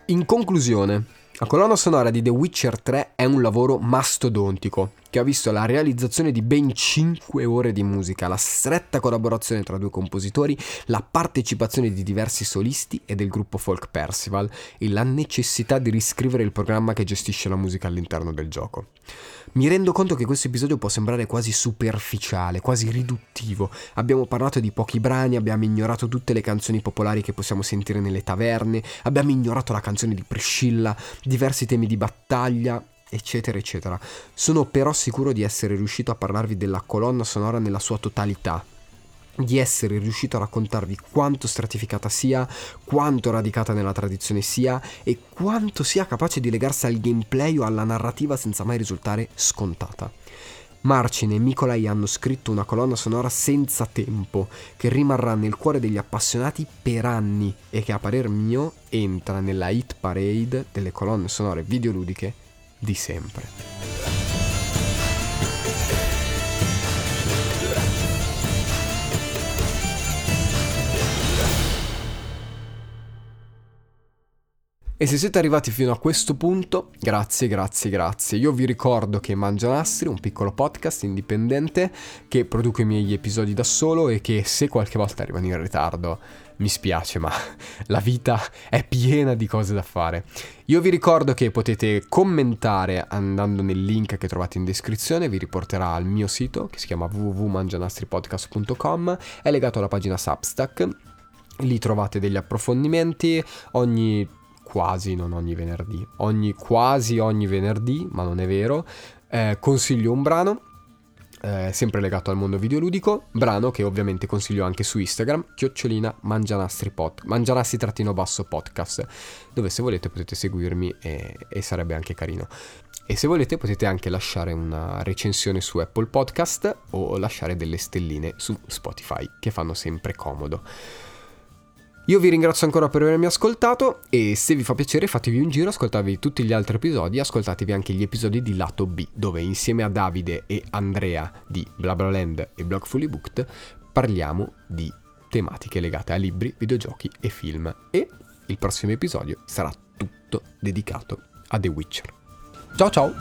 In conclusione, la colonna sonora di The Witcher 3 è un lavoro mastodontico che ha visto la realizzazione di ben 5 ore di musica, la stretta collaborazione tra due compositori, la partecipazione di diversi solisti e del gruppo folk Percival e la necessità di riscrivere il programma che gestisce la musica all'interno del gioco. Mi rendo conto che questo episodio può sembrare quasi superficiale, quasi riduttivo. Abbiamo parlato di pochi brani, abbiamo ignorato tutte le canzoni popolari che possiamo sentire nelle taverne, abbiamo ignorato la canzone di Priscilla, diversi temi di battaglia, eccetera, eccetera. Sono però sicuro di essere riuscito a parlarvi della colonna sonora nella sua totalità di essere riuscito a raccontarvi quanto stratificata sia, quanto radicata nella tradizione sia e quanto sia capace di legarsi al gameplay o alla narrativa senza mai risultare scontata. Marcin e Nicolai hanno scritto una colonna sonora senza tempo, che rimarrà nel cuore degli appassionati per anni e che a parer mio entra nella hit parade delle colonne sonore videoludiche di sempre. E se siete arrivati fino a questo punto, grazie, grazie, grazie. Io vi ricordo che Mangianastri, un piccolo podcast indipendente che produco i miei episodi da solo e che se qualche volta arrivano in ritardo mi spiace, ma la vita è piena di cose da fare. Io vi ricordo che potete commentare andando nel link che trovate in descrizione, vi riporterà al mio sito che si chiama www.mangianastripodcast.com, è legato alla pagina Substack. Lì trovate degli approfondimenti, ogni quasi non ogni venerdì, ogni, quasi ogni venerdì, ma non è vero, eh, consiglio un brano, eh, sempre legato al mondo videoludico, brano che ovviamente consiglio anche su Instagram, chiocciolina mangianastri, pod, mangianastri-basso podcast, dove se volete potete seguirmi e, e sarebbe anche carino. E se volete potete anche lasciare una recensione su Apple Podcast o lasciare delle stelline su Spotify, che fanno sempre comodo. Io vi ringrazio ancora per avermi ascoltato e se vi fa piacere fatevi un giro, ascoltatevi tutti gli altri episodi, ascoltatevi anche gli episodi di Lato B, dove insieme a Davide e Andrea di BlaBlaLand e Blog Booked parliamo di tematiche legate a libri, videogiochi e film. E il prossimo episodio sarà tutto dedicato a The Witcher. Ciao ciao!